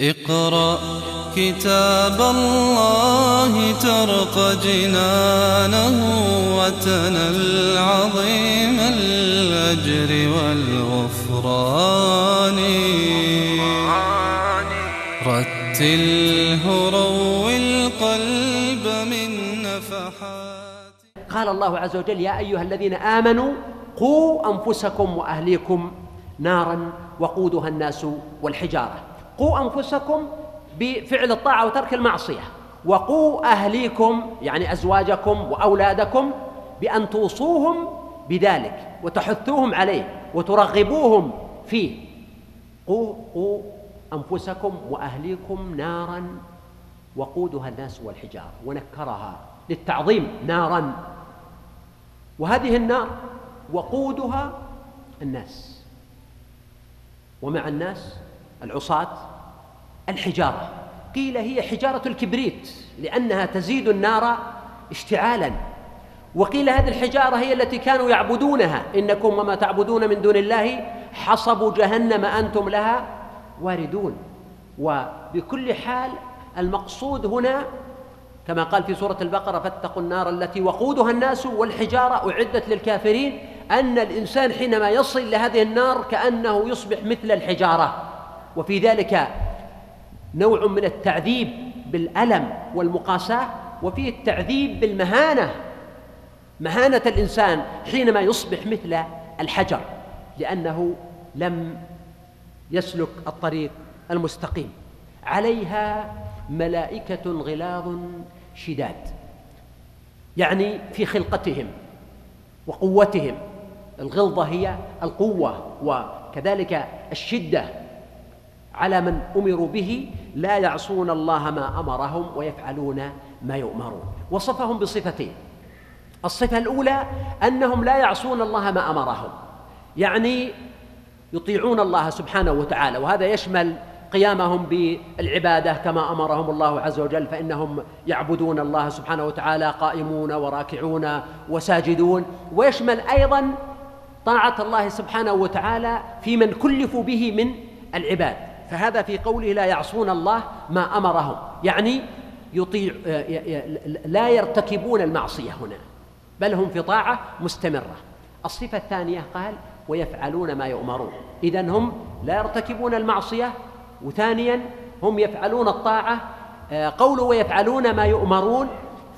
اقرأ كتاب الله ترق جنانه وتنل عظيم الأجر والغفران. رتله روي القلب من نفحات. قال الله عز وجل يا أيها الذين آمنوا قوا أنفسكم وأهليكم نارا وقودها الناس والحجارة. قوا أنفسكم بفعل الطاعة وترك المعصية. وقوا أهليكم يعني أزواجكم وأولادكم بأن توصوهم بذلك وتحثوهم عليه وترغبوهم فيه. قوا قوا أنفسكم وأهليكم نارا وقودها الناس والحجارة ونكرها للتعظيم نارا. وهذه النار وقودها الناس. ومع الناس العصاة الحجارة. قيل هي حجارة الكبريت لأنها تزيد النار اشتعالا. وقيل هذه الحجارة هي التي كانوا يعبدونها. إنكم وما تعبدون من دون الله حصب جهنم أنتم لها واردون. وبكل حال المقصود هنا كما قال في سورة البقرة فاتقوا النار التي وقودها الناس والحجارة. أعدت للكافرين أن الإنسان حينما يصل لهذه النار كأنه يصبح مثل الحجارة. وفي ذلك نوع من التعذيب بالألم والمقاساة وفيه التعذيب بالمهانة. مهانة الإنسان حينما يصبح مثل الحجر لأنه لم يسلك الطريق المستقيم. عليها ملائكة غلاظ شداد يعني في خلقتهم وقوتهم. الغلظة هي القوة وكذلك الشدة على من أمروا به لا يعصون الله ما أمرهم ويفعلون ما يؤمرون. وصفهم بصفتين. الصفة الأولى أنهم لا يعصون الله ما أمرهم. يعني يطيعون الله سبحانه وتعالى وهذا يشمل قيامهم بالعبادة كما أمرهم الله عز وجل فإنهم يعبدون الله سبحانه وتعالى قائمون وراكعون وساجدون. ويشمل أيضا طاعة الله سبحانه وتعالى في من كلفوا به من العباد. فهذا في قوله لا يعصون الله ما أمرهم. يعني يطيع لا يرتكبون المعصية هنا بل هم في طاعة مستمرة. الصفة الثانية قال ويفعلون ما يؤمرون. اذا هم لا يرتكبون المعصية وثانيا هم يفعلون الطاعة. قوله ويفعلون ما يؤمرون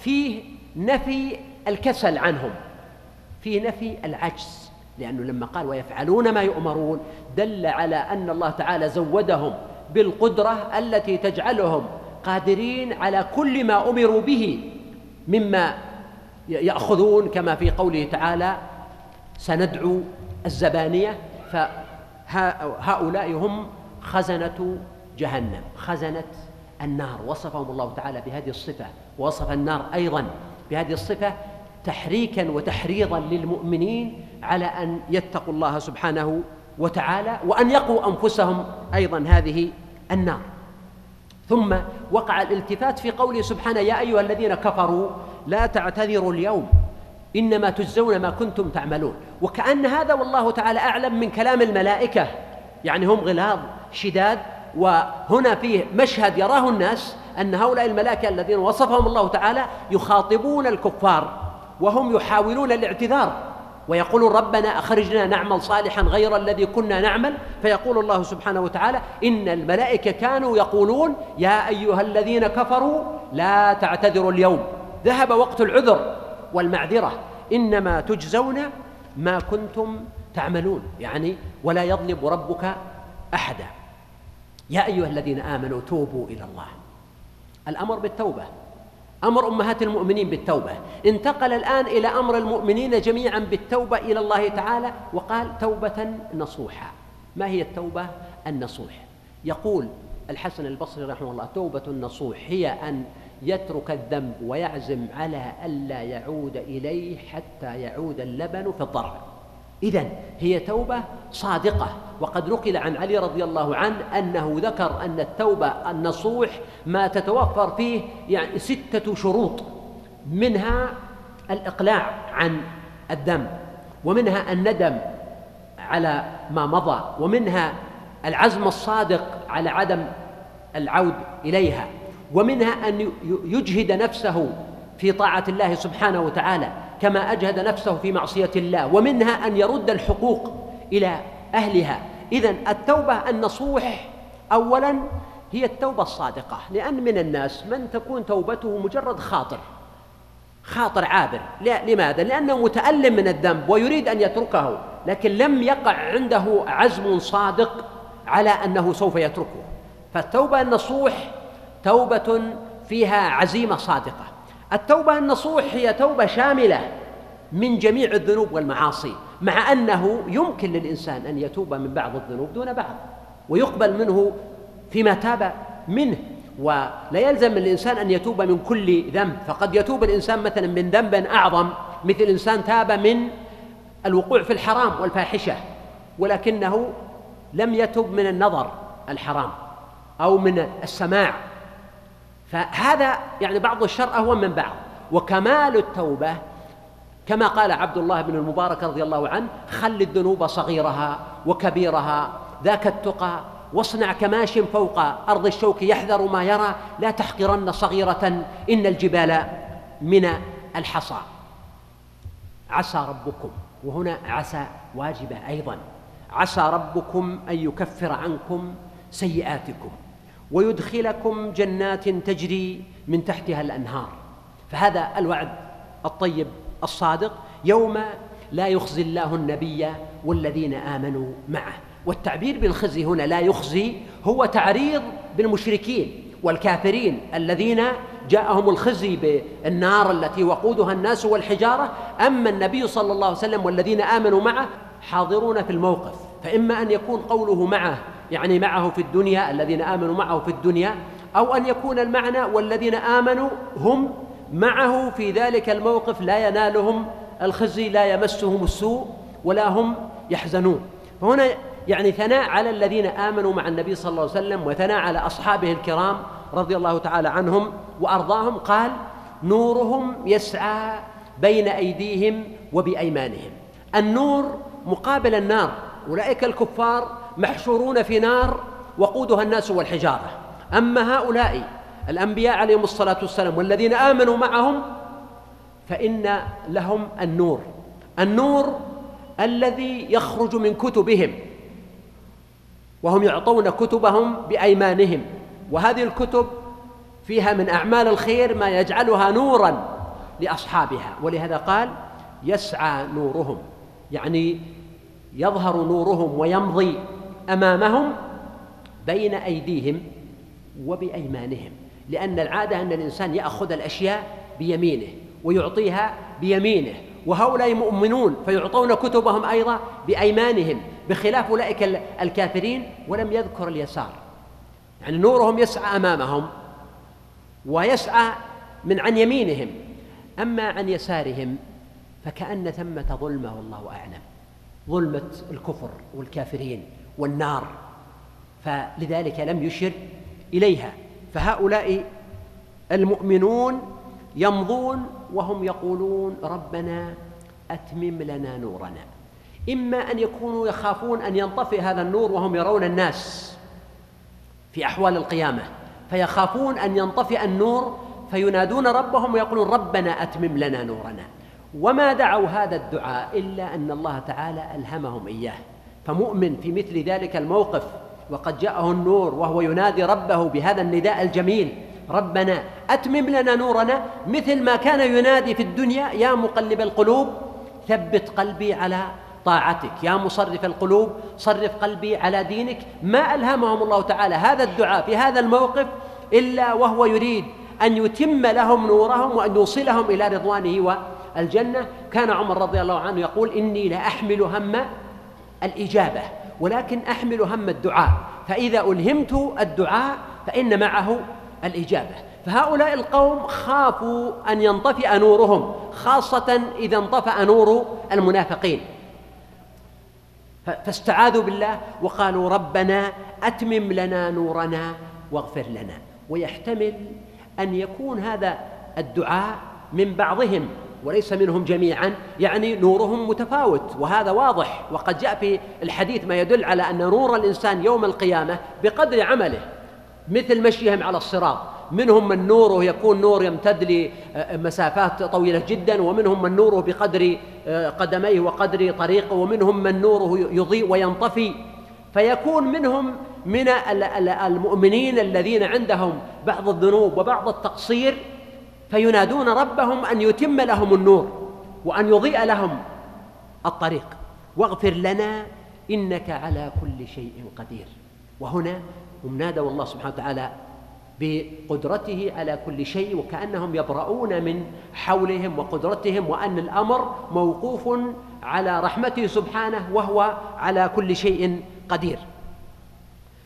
فيه نفي الكسل عنهم فيه نفي العجز. لأنه لما قال ويفعلون ما يؤمرون دل على أن الله تعالى زودهم بالقدرة التي تجعلهم قادرين على كل ما أمروا به مما يأخذون كما في قوله تعالى سندعو الزبانية فهؤلاء هم خزنة جهنم خزنة النار. وصفهم الله تعالى بهذه الصفة ووصف النار أيضا بهذه الصفة تحريكا وتحريضا للمؤمنين على أن يتقوا الله سبحانه وتعالى وأن يقوا أنفسهم أيضا هذه النار. ثم وقع الالتفات في قوله سبحانه يا أيها الذين كفروا لا تعتذروا اليوم إنما تجزون ما كنتم تعملون. وكأن هذا والله تعالى أعلم من كلام الملائكة يعني هم غلاظ شداد وهنا فيه مشهد يراه الناس أن هؤلاء الملائكة الذين وصفهم الله تعالى يخاطبون الكفار. وهم يحاولون الاعتذار ويقولون ربنا أخرجنا نعمل صالحا غير الذي كنا نعمل فيقول الله سبحانه وتعالى إن الملائكة كانوا يقولون يا أيها الذين كفروا لا تعتذروا اليوم ذهب وقت العذر والمعذرة إنما تجزون ما كنتم تعملون يعني ولا يظلم ربك أحدا يا أيها الذين آمنوا توبوا إلى الله الأمر بالتوبة أمر أمهات المؤمنين بالتوبة. انتقل الآن إلى أمر المؤمنين جميعا بالتوبة إلى الله تعالى وقال توبة نصوحا ما هي التوبة؟ النصوح. يقول الحسن البصري رحمه الله توبة النصوح هي أن يترك الذنب ويعزم على ألا يعود إليه حتى يعود اللبن في الضرع إذا هي توبة صادقة. وقد نقل عن علي رضي الله عنه أنه ذكر أن التوبة النصوح ما تتوفر فيه يعني ستة شروط منها الإقلاع عن الذنب ومنها الندم على ما مضى ومنها العزم الصادق على عدم العود إليها ومنها أن يجهد نفسه في طاعة الله سبحانه وتعالى. كما أجهد نفسه في معصية الله ومنها أن يرد الحقوق إلى أهلها. إذا التوبة النصوح أولا هي التوبة الصادقة لأن من الناس من تكون توبته مجرد خاطر خاطر عابر. لماذا؟ لأنه متألم من الذنب ويريد أن يتركه لكن لم يقع عنده عزم صادق على أنه سوف يتركه. فالتوبة النصوح توبة فيها عزيمة صادقة. التوبة النصوح هي توبة شاملة من جميع الذنوب والمعاصي مع أنه يمكن للإنسان أن يتوب من بعض الذنوب دون بعض ويقبل منه فيما تاب منه ولا يلزم الإنسان أن يتوب من كل ذنب. فقد يتوب الإنسان مثلا من ذنب أعظم مثل إنسان تاب من الوقوع في الحرام والفاحشة ولكنه لم يتب من النظر الحرام أو من السماع فهذا يعني بعض الشر أهون من بعض وكمال التوبة كما قال عبد الله بن المبارك رضي الله عنه خل الذنوب صغيرها وكبيرها ذاك التقى واصنع كماش فوق أرض الشوك يحذر ما يرى لا تحقرن صغيرة إن الجبال من الحصى. عسى ربكم وهنا عسى واجبة أيضا. عسى ربكم أن يكفر عنكم سيئاتكم. ويدخلكم جنات تجري من تحتها الأنهار. فهذا الوعد الطيب الصادق يوم لا يخزي الله النبي والذين آمنوا معه. والتعبير بالخزي هنا لا يخزي هو تعريض بالمشركين والكافرين الذين جاءهم الخزي بالنار التي وقودها الناس والحجارة. أما النبي صلى الله عليه وسلم والذين آمنوا معه حاضرون في الموقف فإما أن يكون قوله معه يعني معه في الدنيا الذين آمنوا معه في الدنيا أو أن يكون المعنى والذين آمنوا هم معه في ذلك الموقف لا ينالهم الخزي لا يمسهم السوء ولا هم يحزنون. فهنا يعني ثناء على الذين آمنوا مع النبي صلى الله عليه وسلم وثناء على أصحابه الكرام رضي الله تعالى عنهم وأرضاهم. قال نورهم يسعى بين أيديهم وبأيمانهم. النور مقابل النار أولئك الكفار محشورون في نار وقودها الناس والحجارة. أما هؤلاء الأنبياء عليهم الصلاة والسلام والذين آمنوا معهم فإن لهم النور. النور الذي يخرج من كتبهم وهم يعطون كتبهم بأيمانهم. وهذه الكتب فيها من أعمال الخير ما يجعلها نورا لأصحابها. ولهذا قال يسعى نورهم. يعني يظهر نورهم ويمضي. أمامهم بين أيديهم وبأيمانهم لأن العادة أن الإنسان يأخذ الأشياء بيمينه ويعطيها بيمينه وهؤلاء مؤمنون فيعطون كتبهم أيضا بأيمانهم بخلاف أولئك الكافرين ولم يذكر اليسار. يعني نورهم يسعى أمامهم ويسعى من عن يمينهم أما عن يسارهم فكأن ثمة ظلمة والله أعلم ظلمة الكفر والكافرين. والنار. فلذلك لم يشر إليها. فهؤلاء المؤمنون يمضون وهم يقولون ربنا أتمم لنا نورنا. إما أن يكونوا يخافون أن ينطفئ هذا النور وهم يرون الناس في أحوال القيامة. فيخافون أن ينطفئ النور فينادون ربهم ويقولون ربنا أتمم لنا نورنا. وما دعوا هذا الدعاء إلا أن الله تعالى ألهمهم إياه. فمؤمن في مثل ذلك الموقف وقد جاءه النور وهو ينادي ربه بهذا النداء الجميل ربنا أتمم لنا نورنا مثل ما كان ينادي في الدنيا يا مقلب القلوب ثبت قلبي على طاعتك يا مصرف القلوب صرف قلبي على دينك. ما ألهمهم الله تعالى هذا الدعاء في هذا الموقف إلا وهو يريد أن يتم لهم نورهم وأن يوصلهم إلى رضوانه والجنة. كان عمر رضي الله عنه يقول إني لأحمل هم الإجابة ولكن أحمل هم الدعاء فإذا ألهمت الدعاء فإن معه الإجابة. فهؤلاء القوم خافوا أن ينطفئ نورهم خاصة إذا انطفأ نور المنافقين. فاستعاذوا بالله وقالوا ربنا أتمم لنا نورنا واغفر لنا. ويحتمل أن يكون هذا الدعاء من بعضهم وليس منهم جميعا يعني نورهم متفاوت وهذا واضح. وقد جاء في الحديث ما يدل على أن نور الإنسان يوم القيامة بقدر عمله مثل مشيهم على الصراط. منهم من نوره يكون نور يمتد لمسافات طويلة جدا ومنهم من نوره بقدر قدميه وقدر طريقه ومنهم من نوره يضيء وينطفي. فيكون منهم من المؤمنين الذين عندهم بعض الذنوب وبعض التقصير فينادون ربهم أن يتم لهم النور وأن يضيء لهم الطريق. واغفر لنا إنك على كل شيء قدير. وهنا هم نادوا الله سبحانه وتعالى بقدرته على كل شيء وكأنهم يبرؤون من حولهم وقدرتهم وأن الأمر موقوف على رحمته سبحانه وهو على كل شيء قدير.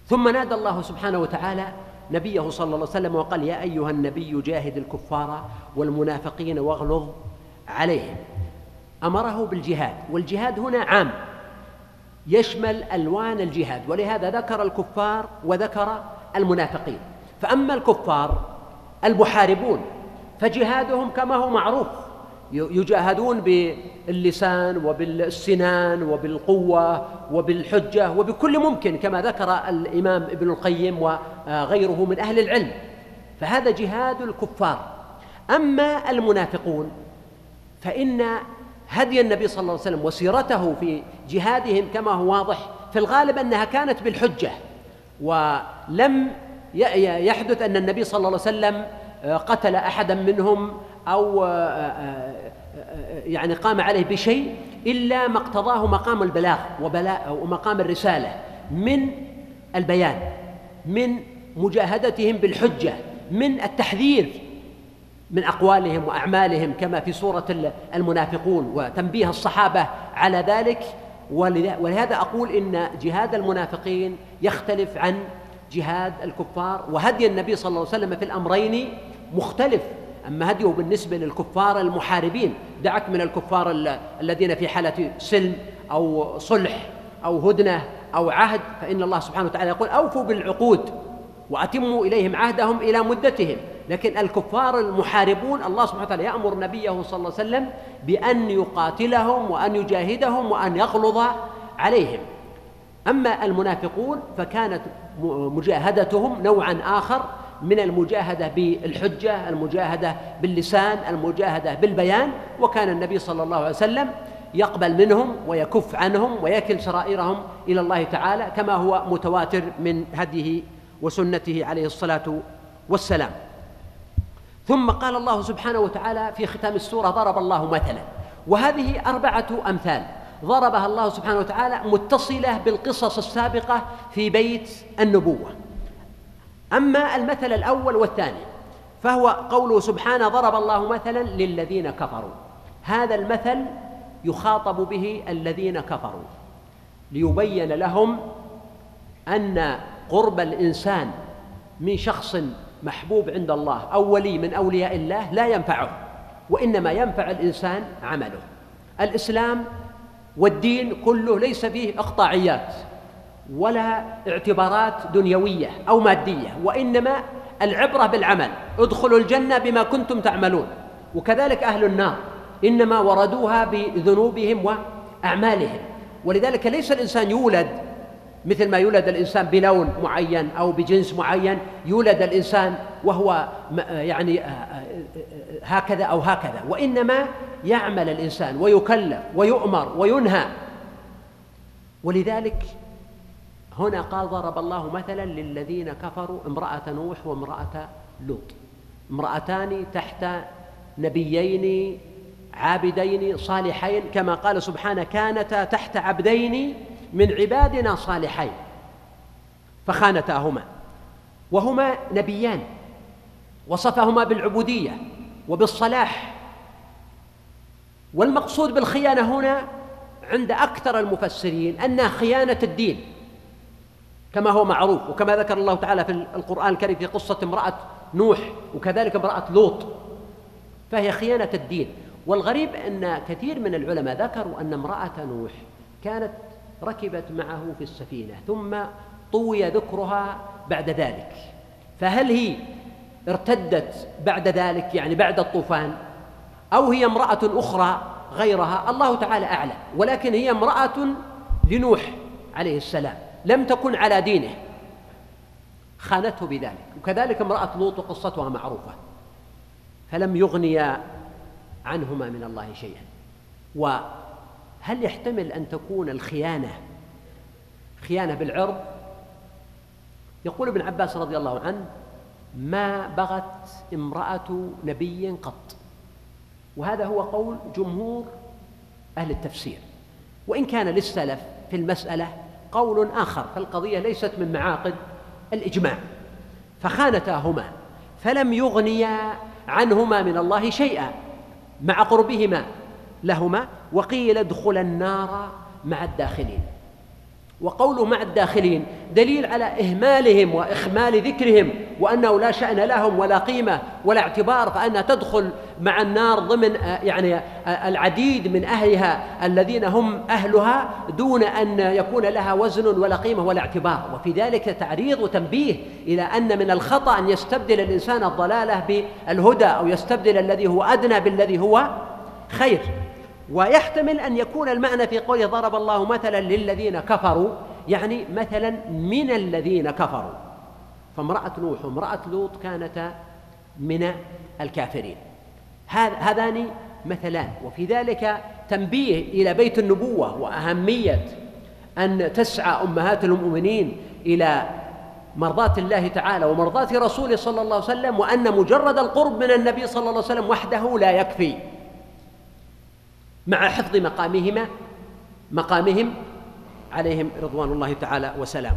ثم نادى الله سبحانه وتعالى نبيه صلى الله عليه وسلم وقال يا أيها النبي جاهد الكفار والمنافقين واغلظ عليهم. أمره بالجهاد والجهاد هنا عام. يشمل ألوان الجهاد ولهذا ذكر الكفار وذكر المنافقين. فأما الكفار المحاربون فجهادهم كما هو معروف يجاهدون باللسان وبالسنان وبالقوة وبالحجة وبكل ممكن كما ذكر الإمام ابن القيم وغيره من أهل العلم. فهذا جهاد الكفار. أما المنافقون فإن هدي النبي صلى الله عليه وسلم وسيرته في جهادهم كما هو واضح في الغالب أنها كانت بالحجة. ولم يحدث أن النبي صلى الله عليه وسلم قتل أحدا منهم أو يعني قام عليه بشيء إلا ما اقتضاه مقام البلاغ وبلاء ومقام الرسالة من البيان من مجاهدتهم بالحجة من التحذير من أقوالهم وأعمالهم كما في سورة المنافقون وتنبيه الصحابة على ذلك. ولهذا أقول إن جهاد المنافقين يختلف عن جهاد الكفار. وهدي النبي صلى الله عليه وسلم في الأمرين مختلف أما هديه بالنسبة للكفار المحاربين دعك من الكفار الذين في حالة سلم أو صلح أو هدنة أو عهد فإن الله سبحانه وتعالى يقول أوفوا بالعقود وأتموا إليهم عهدهم إلى مدتهم. لكن الكفار المحاربون الله سبحانه وتعالى يأمر نبيه صلى الله عليه وسلم بأن يقاتلهم وأن يجاهدهم وأن يغلظ عليهم. أما المنافقون فكانت مجاهدتهم نوعا آخر من المجاهدة بالحجة المجاهدة باللسان المجاهدة بالبيان. وكان النبي صلى الله عليه وسلم يقبل منهم ويكف عنهم ويكل سرائرهم إلى الله تعالى كما هو متواتر من هديه وسنته عليه الصلاة والسلام. ثم قال الله سبحانه وتعالى في ختام السورة ضرب الله مثلا وهذه أربعة أمثال. ضربها الله سبحانه وتعالى متصلة بالقصص السابقة في بيت النبوة. أما المثل الأول والثاني فهو قوله سبحانه ضرب الله مثلا للذين كفروا. هذا المثل يخاطب به الذين كفروا ليبين لهم أن قرب الإنسان من شخص محبوب عند الله أو ولي من أولياء الله لا ينفعه وإنما ينفع الإنسان عمله. الإسلام والدين كله ليس فيه إقطاعيات. ولا اعتبارات دنيوية أو مادية وإنما العبرة بالعمل. ادخلوا الجنة بما كنتم تعملون. وكذلك أهل النار إنما وردوها بذنوبهم وأعمالهم. ولذلك ليس الإنسان يولد مثل ما يولد الإنسان بلون معين أو بجنس معين. يولد الإنسان وهو يعني آه، آه، هكذا أو هكذا. وإنما يعمل الإنسان ويكلف ويؤمر وينهى. ولذلك هنا قال ضرب الله مثلا للذين كفروا امرأة نوح وامرأة لوط. امرأتان تحت نبيين عابدين صالحين كما قال سبحانه كانتا تحت عبدين من عبادنا صالحين فخانتاهما. وهما نبيان وصفهما بالعبودية وبالصلاح. والمقصود بالخيانة هنا عند أكثر المفسرين انها خيانة الدين كما هو معروف وكما ذكر الله تعالى في القرآن الكريم في قصة امرأة نوح وكذلك امرأة لوط. فهي خيانة الدين. والغريب أن كثير من العلماء ذكروا أن امرأة نوح كانت ركبت معه في السفينة ثم طوي ذكرها بعد ذلك. فهل هي ارتدت بعد ذلك يعني بعد الطوفان أو هي امرأة أخرى غيرها؟ الله تعالى أعلم. ولكن هي امرأة لنوح عليه السلام. لم تكن على دينه. خانته بذلك. وكذلك امرأة لوط قصتها معروفة. فلم يغنيا عنهما من الله شيئا. وهل يحتمل أن تكون الخيانة خيانة بالعرض؟ يقول ابن عباس رضي الله عنه ما بغت امرأة نبي قط. وهذا هو قول جمهور أهل التفسير. وإن كان للسلف في المسألة قول آخر فالقضية ليست من معاقد الإجماع. فخانتاهما فلم يغنيا عنهما من الله شيئا مع قربهما لهما وقيل ادخلا النار مع الداخلين. وقوله مع الداخلين دليل على إهمالهم وإخمال ذكرهم وأنه لا شأن لهم ولا قيمة ولا اعتبار فأنها تدخل مع النار ضمن آه، يعني آه، العديد من أهلها الذين هم أهلها دون أن يكون لها وزن ولا قيمة ولا اعتبار. وفي ذلك تعريض وتنبيه إلى أن من الخطأ أن يستبدل الإنسان الضلالة بالهدى أو يستبدل الذي هو أدنى بالذي هو خير. ويحتمل أن يكون المعنى في قوله ضرب الله مثلا للذين كفروا يعني مثلا من الذين كفروا. فامرأة نوح وامرأة لوط كانتا من الكافرين. هذان مثلان وفي ذلك تنبيه إلى بيت النبوة وأهمية أن تسعى أمهات المؤمنين إلى مرضاة الله تعالى ومرضاة رسوله صلى الله عليه وسلم وأن مجرد القرب من النبي صلى الله عليه وسلم وحده لا يكفي. مع حفظ مقامهما مقامهم عليهم رضوان الله تعالى وسلام.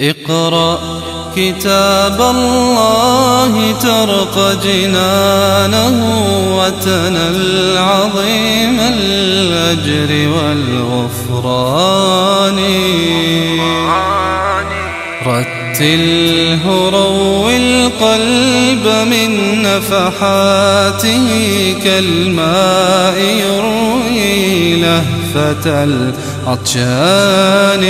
اقرأ كتاب الله ترق جنانه وتنل عظيم الأجر والغفران. رتله روي القلب من نفحاته كالماء يروي لهفة العطشان.